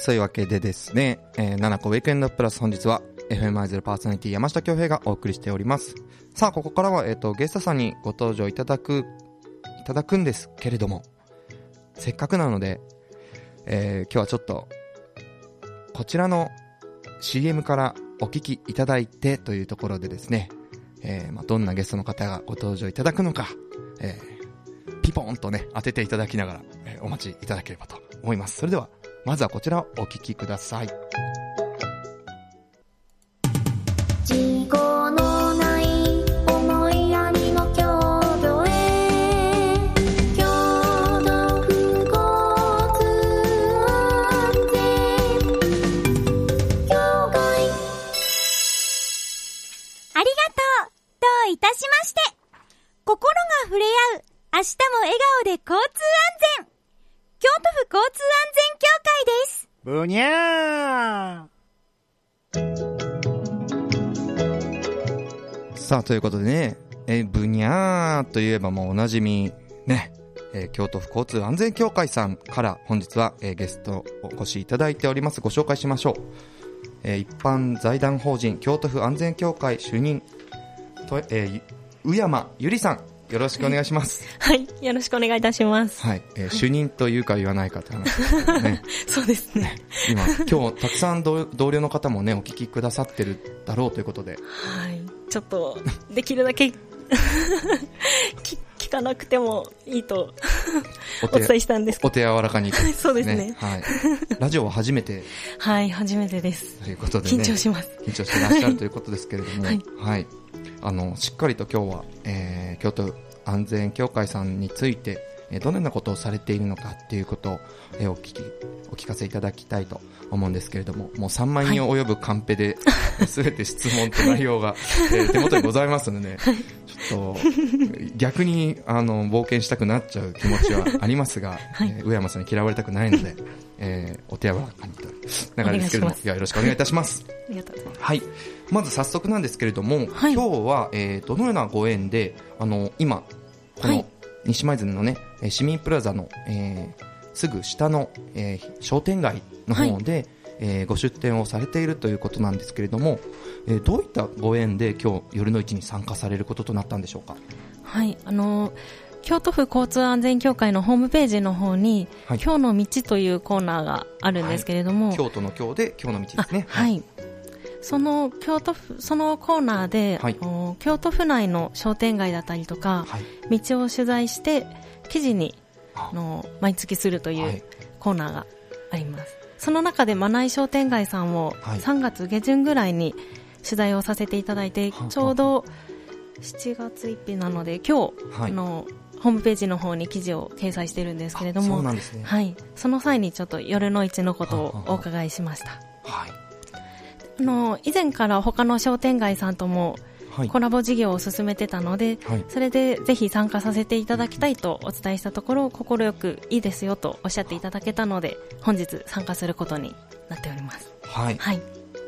そういうわけでですね、えー、7個ウェイクエンドプラス本日は FM アイゼルパーソナリティ山下恭平がお送りしております。さあ、ここからは、えっ、ー、と、ゲストさんにご登場いただく、いただくんですけれども、せっかくなので、えー、今日はちょっと、こちらの CM からお聞きいただいてというところでですね、えー、まあ、どんなゲストの方がご登場いただくのか、えー、ピポンとね、当てていただきながら、えー、お待ちいただければと思います。それでは、まずはこちらをお聞きください。明日も笑顔で交通安全。京都府交通安全協会ですブニャーさあ、ということでね、えブニャーといえばもうおなじみ、ね、えー、京都府交通安全協会さんから本日は、えー、ゲストお越しいただいております。ご紹介しましょう。えー、一般財団法人京都府安全協会主任と、えー、宇山ゆりさんよろしくお願いします。はい、よろしくお願いいたします。はい、えー、主任というか言わないかって話ですね。そうですね。今、今日たくさん同僚の方もね、お聞きくださってるだろうということで。はい、ちょっと、できるだけ 聞かなくてもいいとお伝えしたんですお手柔らかに、ね、そうですね。はい。ラジオは初めて。はい、初めてです。ということで、ね、緊張します。緊張してらっしゃるということですけれども、はい、はいあのしっかりと今日は、えー、京都安全協会さんについて、どのようなことをされているのかっていうことを、えー、お聞きお聞かせいただきたいと思うんですけれどももう3万人及ぶカンペで、す、べ、て質問と内容が、えー、手元にございますので、ちょっと逆にあの冒険したくなっちゃう気持ちはありますが、はい、えー、上山さんに嫌われたくないので、えー、お手柔らかにという流れですけれども、いやよろしくお願いいたします。ありがとうございます。はい。まず早速なんですけれども、はい、今日は、えー、どのようなご縁で、あの、今、この西舞鶴のね、市民プラザの、えー、すぐ下の、えー、商店街の方で、はい、えー、ご出店をされているということなんですけれども、えー、どういったご縁で今日夜の市に参加されることとなったんでしょうか？はい、あのー京都府交通安全協会のホームページの方に、はい、今日の道というコーナーがあるんですけれども、はい、京都の今日で今日の道ですね。はい。その京都府そのコーナーで、はい、京都府内の商店街だったりとか、道を取材して記事にの毎月するというコーナーがあります。その中でマナイ商店街さんを3月下旬ぐらいに取材をさせていただいて、ちょうど7月1日なので今日、あのホームページの方に記事を掲載してるんですけれども、ね、はい、その際にちょっと夜の市のことをお伺いしました。はい、あの以前から他の商店街さんともコラボ事業を進めてたので、はい、それでぜひ参加させていただきたいとお伝えしたところ快くいいですよとおっしゃっていただけたので本日参加することになっております。はい、はい。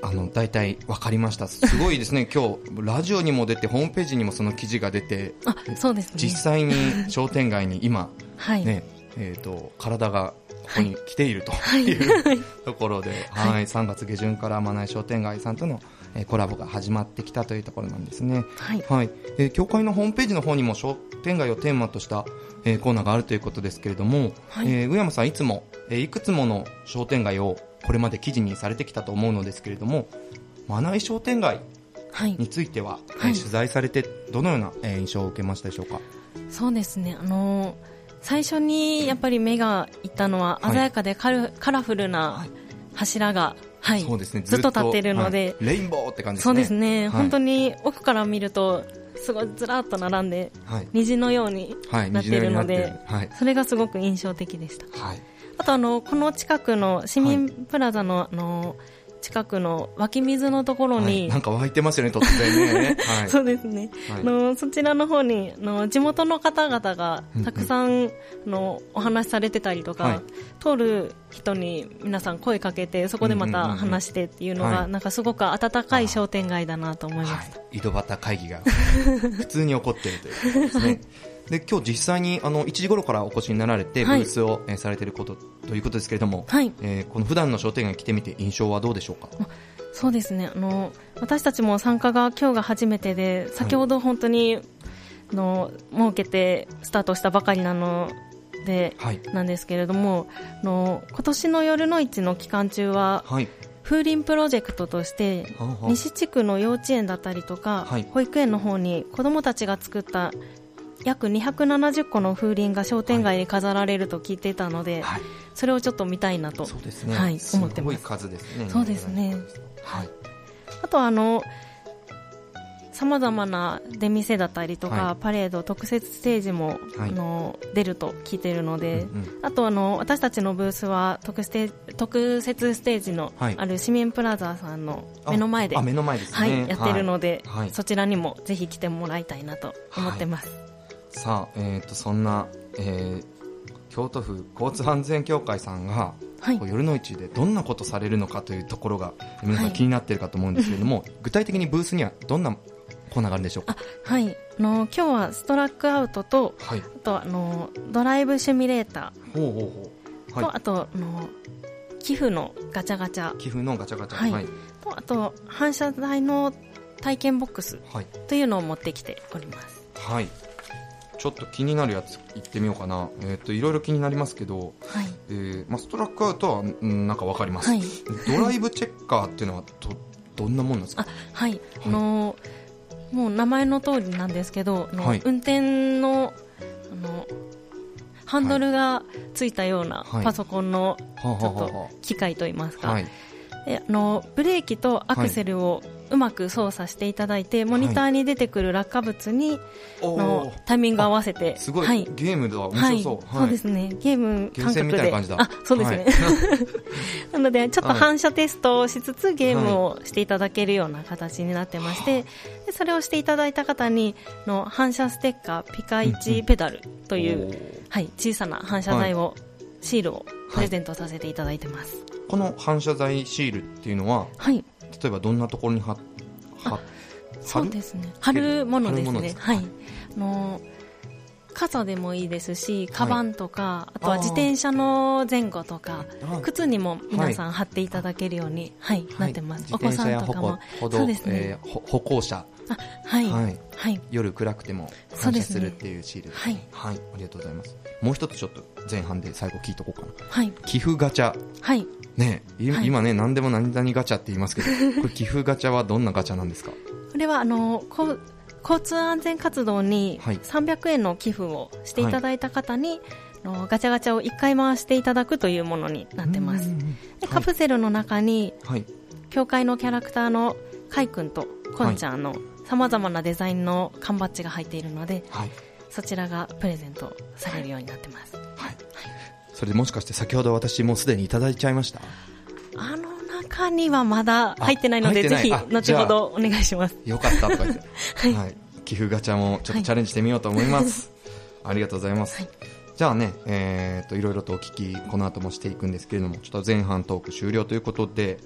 あの大体分かりました、すごいですね、今日ラジオにも出て、ホームページにもその記事が出て、あそうです、ね、実際に商店街に今、はい。ねえーと、体がここに来ているとい。う、はい、ところで、はい、はい、3月下旬からまない商店街さんとの、えー、コラボが始まってきたというところなんですね。はい、はい、えー、協会のホームページの方にも商店街をテーマとした、えー、コーナーがあるということですけれども、はい、えー、上山さん、いつも、えー、いくつもの商店街をこれまで記事にされてきたと思うのですけれどもマナイ商店街については、はい、取材されてどのような印象を受けましたでしょうか？そうですね。あのー、最初にやっぱり目がいったのは鮮やかでカル、はい、カラフルな柱が、はい、そうですね、ずっと立っているので、レインボーって感じですね。そうですね、本当に奥から見るとすごいずらっと並んで、虹のようになっているので、それがすごく印象的でした。はい。あとあのこの近くの市民プラザの、あの近くの湧き水のところに、はい、なんか湧いてますよね、突然ね。はい、そうですね。はい、のそちらの方にの地元の方々がたくさんのお話されてたりとか、はい、通る人に皆さん声かけてそこでまた話してっていうのが、なんかすごく温かい商店街だなと思いました。井戸端会議が普通に起こっているということですね。で今日実際にあの1時頃からお越しになられて、ブースを、えー、されていることということですけれども、はい。えー、この普段の商店街に来てみて印象はどうでしょうか？そうですね。あの私たちも参加が今日が初めてで先ほど本当に、はい、の設けてスタートしたばかりなので、はい、なんですけれどもの今年の夜の市の期間中は、はい、風鈴プロジェクトとして西地区の幼稚園だったりとか、はい、保育園の方に子どもたちが作った約270個の風鈴が商店街に飾られると聞いていたので、はい、それをちょっと見たいなと、そうですね、はい、思ってます。す数ですね。そうですね。はい。あとあのさまざまな出店だったりとか、はい、パレード特設ステージも、はい、あの出ると聞いているので、うんうん、あとあの私たちのブースは特特設ステージのある市民プラザさんの目の前で、目の前です、ね、はい、やってるので、はい、そちらにもぜひ来てもらいたいなと思ってます。さあ、えーと、そんな、えー、京都府交通安全協会さんが、はい、夜の市でどんなことされるのかというところが皆さん気になっているかと思うんですけれども、はい、具体的にブースにはどんなコーナーがあるんでしょうか？はい。あの今日はストラックアウトと、はい、あとあのドライブシミュレーター。ほうほうほう、はい、とあとあの寄付のガチャガチャ。寄付のガチャガチャ、はい、とあと反射材の体験ボックスというのを持ってきております。はいちょっと気になるやつ言ってみようかな、えーと、いろいろ気になりますけど、はい。えーまあ、ストラックアウトは、うん、なんか分かります、はい、ドライブチェッカーっていうのはどどんなものなんですか？はい、あのーもう名前の通りなんですけど、はい、運転のあのハンドルがついたようなパソコンのちょっと機械といいますか、はい、あのブレーキとアクセルをうまく操作していただいて、モニターに出てくる落下物に、のタイミング合わせて、すごい、はい、ゲームだ、面白そう、そうですね、ゲーム感覚で、あそうですね、なので、ちょっと反射テストをしつつ、ゲームをしていただけるような形になってまして、でそれをしていただいた方にの反射ステッカー、ピカ1ペダルという、はい、小さな反射材を、シールをプレゼントさせていただいてます。この反射材シールっていうのは、はい、例えばどんなところに貼貼そうですね。貼る？ものですね。はい。あの傘でもいいですし、カバンとか、はい、あとは自転車の前後とか、靴にも皆さん貼っていただけるように、はい、はい、なってます。お子さんとかも、そうですね、えー、歩行者。はい、はい、はい、夜暗くても反射するっていうシール、ね、はい、はい、ありがとうございます。もう一つちょっと前半で最後聞いとこうかな。はい。寄付ガチャ。はい。ね、今ね、何でも何々ガチャって言いますけど、これ寄付ガチャはどんなガチャなんですか？これはあのこ交通安全活動に300円の寄付をしていただいた方に、はい、ガチャガチャを1回回していただくというものになってます。でカプセルの中に、はい、教会のキャラクターのカイ君とコンちゃんのさまざまなデザインの缶バッジが入っているので、はい、そちらがプレゼントされるようになってます。はいそれでもしかして先ほど私もすでにいただいちゃいました？あの中にはまだ入ってないのでぜひ後ほどお願いします。よかったとか言って、はい、寄付ガチャもちょっとチャレンジしてみようと思います、はい、ありがとうございます、はい、じゃあね、えー、といろいろとお聞きこの後もしていくんですけれどもちょっと前半トーク終了ということで、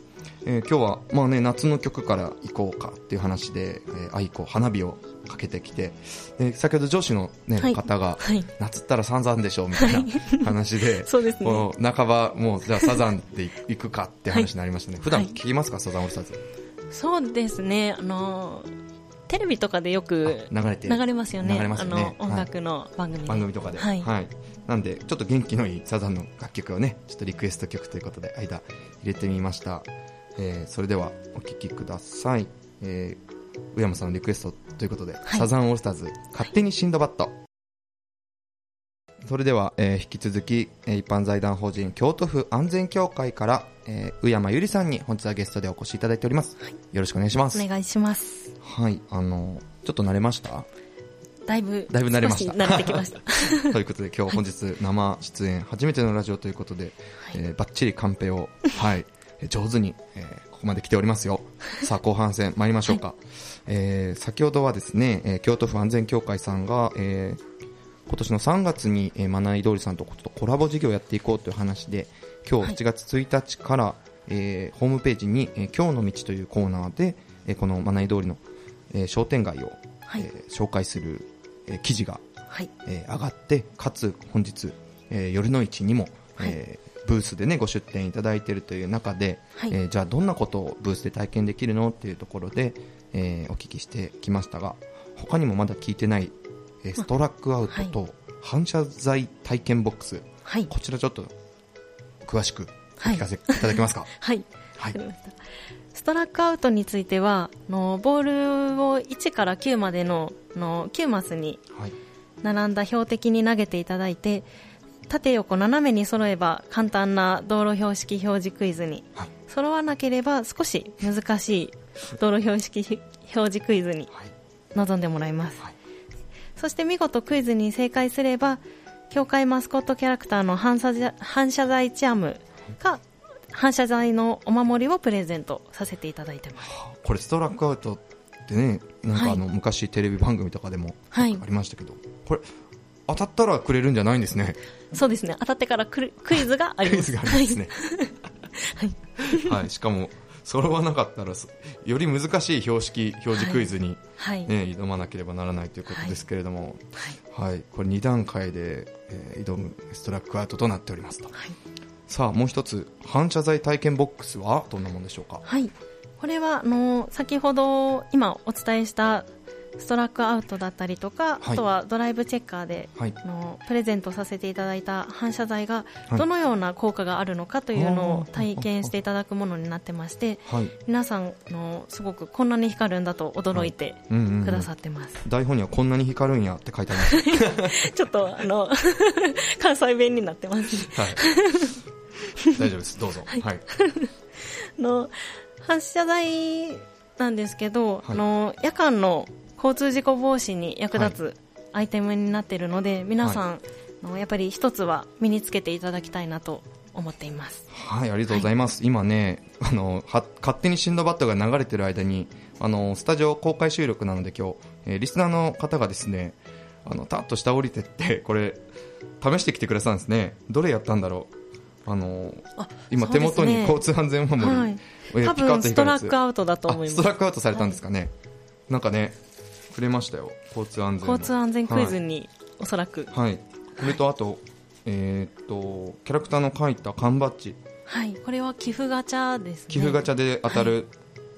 えー、今日はまあね夏の曲から行こうかっていう話で、えー、愛子花火をかけてきてで先ほど上司の、ね、はい、方が、はい、夏ったらサザンでしょうみたいな話で そうです、ね、この半ばもうじゃあサザンで行くかって話になりましたね、はい、普段聞きますか、サザンオールスターズ。そうですね。あのテレビとかでよく流れて流れますよね、ね。あの音楽の番組、番組とかで、はい、はい、なんでちょっと元気のいいサザンの楽曲をねちょっとリクエスト曲ということで間入れてみました、えー、それではお聴きください、えー宇山さんのリクエストということで、はい、サザンオールスターズ勝手にシンドバッドそれでは、えー、引き続き、えー、一般財団法人京都府安全協会から、えー、宇山ゆりさんに本日はゲストでお越しいただいております、はい、よろしくお願いします。お願いします。はいあのちょっと慣れました？だいぶだいぶ慣れました。慣れてきました。ということで今日本日生出演初めてのラジオということで、はい、えー、バッチリカンペをはい上手に、えー、ここまで来ておりますよ。さあ後半戦参りましょうか、はい、えー、先ほどはですね、えー、京都府安全協会さんが、えー、今年の3月に、えー、まない通りさんとコラボ事業をやっていこうという話で今日7月1日から、はい、えー、ホームページに、えー、今日の道というコーナーで、えー、このまない通りの、えー、商店街を、はい、えー、紹介する、えー、記事がはい、えー、上がってかつ本日、えー、夜の市にも、はい、えー、ブースでねご出店いただいているという中で、はい、えー、じゃあどんなことをブースで体験できるの？っていうところで、えー、お聞きしてきましたが他にもまだ聞いてない、えー、ストラックアウトと反射材体験ボックス、はい、こちらちょっと詳しくお聞かせいただけますか？はい、はい、ストラックアウトについてはのボールを1から9までのの9マスに並んだ標的に投げていただいて縦横斜めに揃えば簡単な道路標識表示クイズに、はい、揃わなければ少し難しい道路標識表示クイズに臨んでもらいます、はい、そして見事クイズに正解すれば協会マスコットキャラクターの反射反射材チャームが反射材のお守りをプレゼントさせていただいてます。これストラックアウトってねなんかあの、はい、昔テレビ番組とかでもありましたけど、はい、これ当たったらくれるんじゃないんですね。そうですね。当たってからクイズがあります。クイズがありますね。はい、はい、しかも揃わなかったらより難しい標識表示クイズに、はい。ね、挑まなければならないということですけれども、はい、はい、これ2段階で、えー、挑むストラックアウトとなっておりますと、さあもう一つ反射材体験ボックスはどんなものでしょうか？はい。これはあの先ほど今お伝えしたストラックアウトだったりとか、はい、あとはドライブチェッカーで、はい、のプレゼントさせていただいた反射材がどのような効果があるのかというのを体験していただくものになってまして、はい、皆さんのすごくこんなに光るんだと驚いてくださってます、台本にはこんなに光るんやって書いてあります。ちょっとあの 関西弁になってます、はい、大丈夫です。どうぞ、はい、の反射材なんですけど、あの夜間の交通事故防止に役立つアイテムになっているので、皆さん、はい、やっぱり一つは身につけていただきたいなと思っています。はいありがとうございます、はい、今ねあのは勝手にシンドバッドが流れている間にあのスタジオ公開収録なので今日、えー、リスナーの方がですねあのタッと下降りてって これ試してきてくださるんですね。どれやったんだろう。あの今手元に交通安全守り、はい、多分ストラックアウトだと思います。ストラックアウトされたんですかね、はい、なんかねくれましたよ。交通安全交通安全クイズに、はい、おそらく。はい。これとあとえー、っとキャラクターの書いた缶バッジ。はい。これは寄付ガチャですね。寄付ガチャで当たる、はい、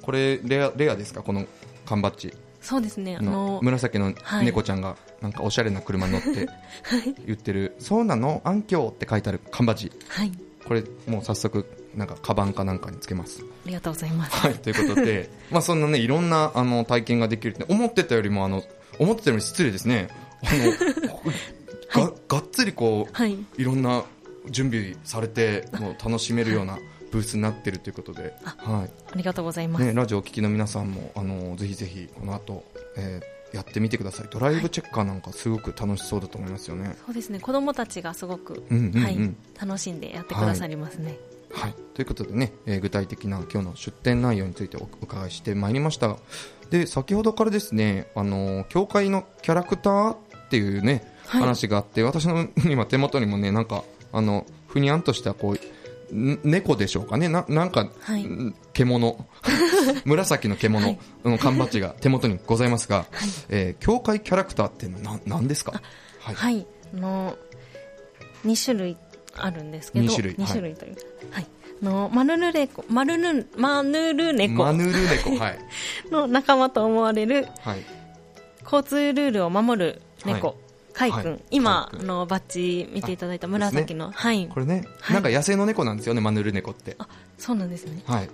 これレアレアですか？この缶バッジ。そうですね。あの紫の猫ちゃんがなんかおしゃれな車に乗って 言ってる、はい、そうなの？暗渠って書いてある缶バッジ。はいこれもう早速なんかカバンかなんかにつけます。ありがとうございます、はい、ということで まあそんなねいろんなあの体験ができる思ってたよりもあの思ってたより失礼ですね。あの、ががっつりこう、はい、いろんな準備されてもう楽しめるようなブースになっているということで、はい、ありがとうございます、ね、ラジオを聴きの皆さんもあのぜひぜひこの後、えーやってみてください。ドライブチェッカーなんかすごく楽しそうだと思いますよね、そうですね。子供たちがすごく、うんうんうん、はい、楽しんでやってくださりますね、はい、はい、ということでね、えー、具体的な今日の出店内容についてお伺いしてまいりました。で先ほどからですねあの教会のキャラクターっていうね、はい、話があって私の 今手元にもねなんかあのふにゃんとしたこう猫でしょうかね。ななんか、はい、獣。紫の獣。の缶バッジが 手元にございますが、はい、えー、教会キャラクターっていうのは何ですか？はい、はい、の2種類あるんですけど2種類 ,2 種類という、はい。のマヌルレコマルヌマヌルネコマヌルネコ、はい、の仲間と思われる、はい、交通ルールを守る猫、カイ君、今のバッジ見ていただいた紫の、はい、これね、なんか野生の猫なんですよね、マヌルネコって。あ、そうなんですね。はい。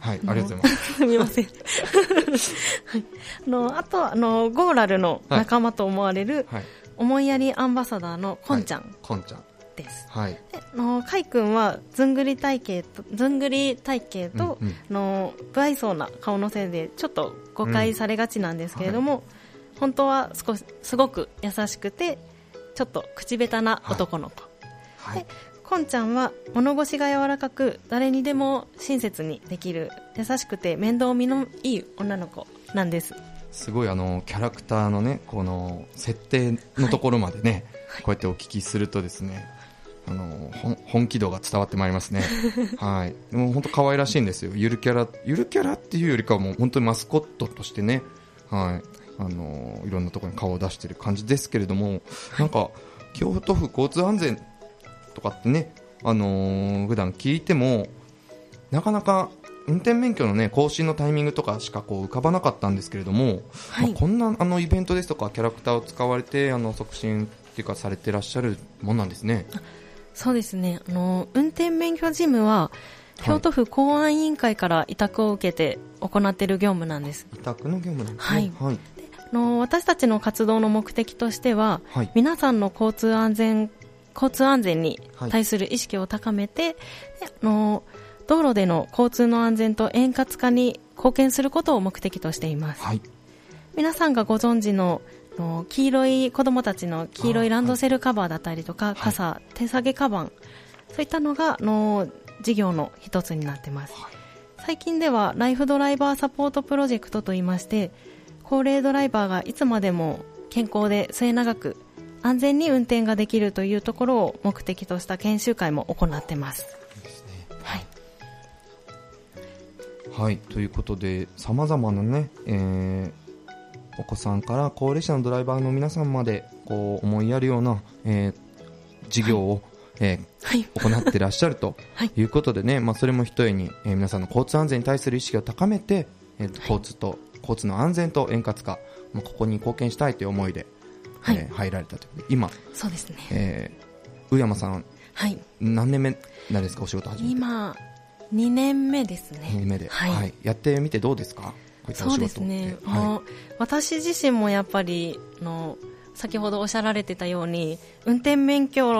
はい、ありがとうございます。すみません。はい、あのあとあのゴーラルの仲間と思われる、はい、思いやりアンバサダーのコンちゃん。コンちゃん。です。はい。で、のカイ君はずんぐり体型とずんぐり体型と、うんうん、の不愛想な顔のせいでちょっと誤解されがちなんですけれども。うんはい本当は少しすごく優しくてちょっと口下手な男の子、はい、でこんちゃんは物腰が柔らかく誰にでも親切にできる優しくて面倒見のいい女の子なんですすごいあのキャラクターのねこの設定のところまでね、はい、こうやってお聞きするとですねあの本気度が伝わってまいりますね。はい。でも本当可愛らしいんですよ。ゆるキャラ、ゆるキャラっていうよりかはもう本当にマスコットとしてね、はい。あのいろんなところに顔を出している感じですけれども、なんか京都府交通安全とかってね、あのー、普段聞いてもなかなか運転免許のね更新のタイミングとかしかこう浮かばなかったんですけれども、はい、まあ、こんなあのイベントですとかキャラクターを使われてあの促進っていうかされてらっしゃるもんなんですね。そうですね。あの運転免許事務は京都府公安委員会から委託を受けて行っている業務なんです。委託の業務なんですね。はい。はい、の私たちの活動の目的としては、はい、皆さんの交通安全交通安全に対する意識を高めて、はい、の道路での交通の安全と円滑化に貢献することを目的としています、はい、皆さんがご存知のの黄色い子供たちの黄色いランドセルカバーだったりとか、傘、手提げカバンそういったのがの事業の一つになっています、最近ではライフドライバーサポートプロジェクトといいまして高齢ドライバーがいつまでも健康で末永く安全に運転ができるというところを目的とした研修会も行っています。はい、はい、ということでさまざまなね、えー、お子さんから高齢者のドライバーの皆さんまでこう思いやるような、えー、事業を、はいえーはい、行ってらっしゃると いうことでね、まあ、それもひとえに、えー、皆さんの交通安全に対する意識を高めて、えー、交通と交通の安全と円滑化、まあ、ここに貢献したいという思いではい、えー、入られたということで今そうですね、えー、宇山さん、はい、何年目なんですかお仕事始めて。今2年目ですね。2年目で、はい、はい、やってみてどうですかそうですね、はい、私自身もやっぱりの先ほどおっしゃられてたように運転免許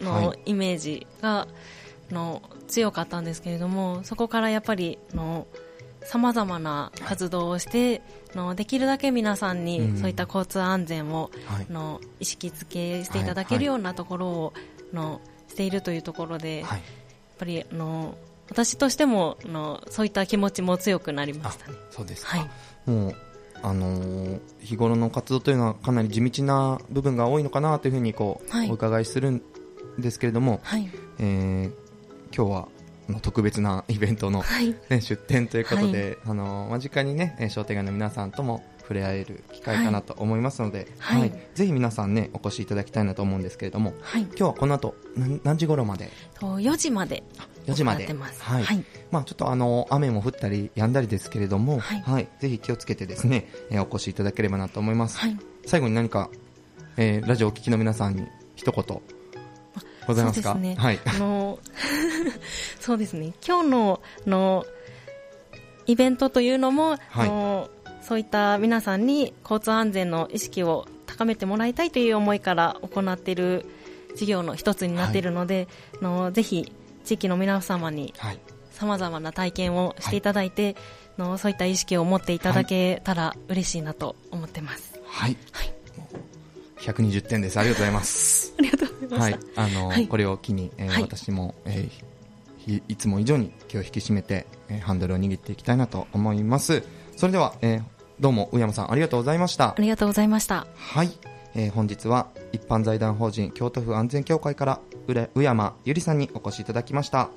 のイメージが、の強かったんですけれどもそこからやっぱりのさまざまな活動をして、のできるだけ皆さんにそういった交通安全を、の意識づけしていただけるようなところを、のしているというところで、やっぱりの私としてものそういった気持ちも強くなりましたね。そうですはい、もうあのー、日頃の活動というのはかなり地道な部分が多いのかなというふうにこう、はい、お伺いするんですけれども、はい、えー、今日はの特別なイベントの、ね、はい、出展ということで、はい、あの間近にね商店街の皆さんとも触れ合える機会かなと思いますので、はい、はい、ぜひ皆さんねお越しいただきたいなと思うんですけれども、はい、今日はこの後何時頃まで？4時まで4時まで。はい、はい、まあちょっとあの雨も降ったり止んだりですけれども、はい、ぜひ気をつけてですね、えー、お越しいただければなと思います、最後に何か、えー、ラジオをお聞きの皆さんに一言ございますか？そうですね。はい。あの、そうですね。今日の、の、イベントというのも、はい、のそういった皆さんに交通安全の意識を高めてもらいたいという思いから行っている事業の一つになっているので、はい、のぜひ地域の皆様にさまざまな体験をしていただいて、はい、のそういった意識を持っていただけたら嬉しいなと思ってます。はい。はい。120点です。ありがとうございます。ありがとうございます。はい。あの、はい、これを機に、えーはい、私も、えー、いつも以上に気を引き締めて、えー、ハンドルを握っていきたいなと思います。それでは、えー、どうも、宇山さんありがとうございました。ありがとうございました。はい。えー、本日は一般財団法人京都府安全協会から宇山ゆりさんにお越しいただきました。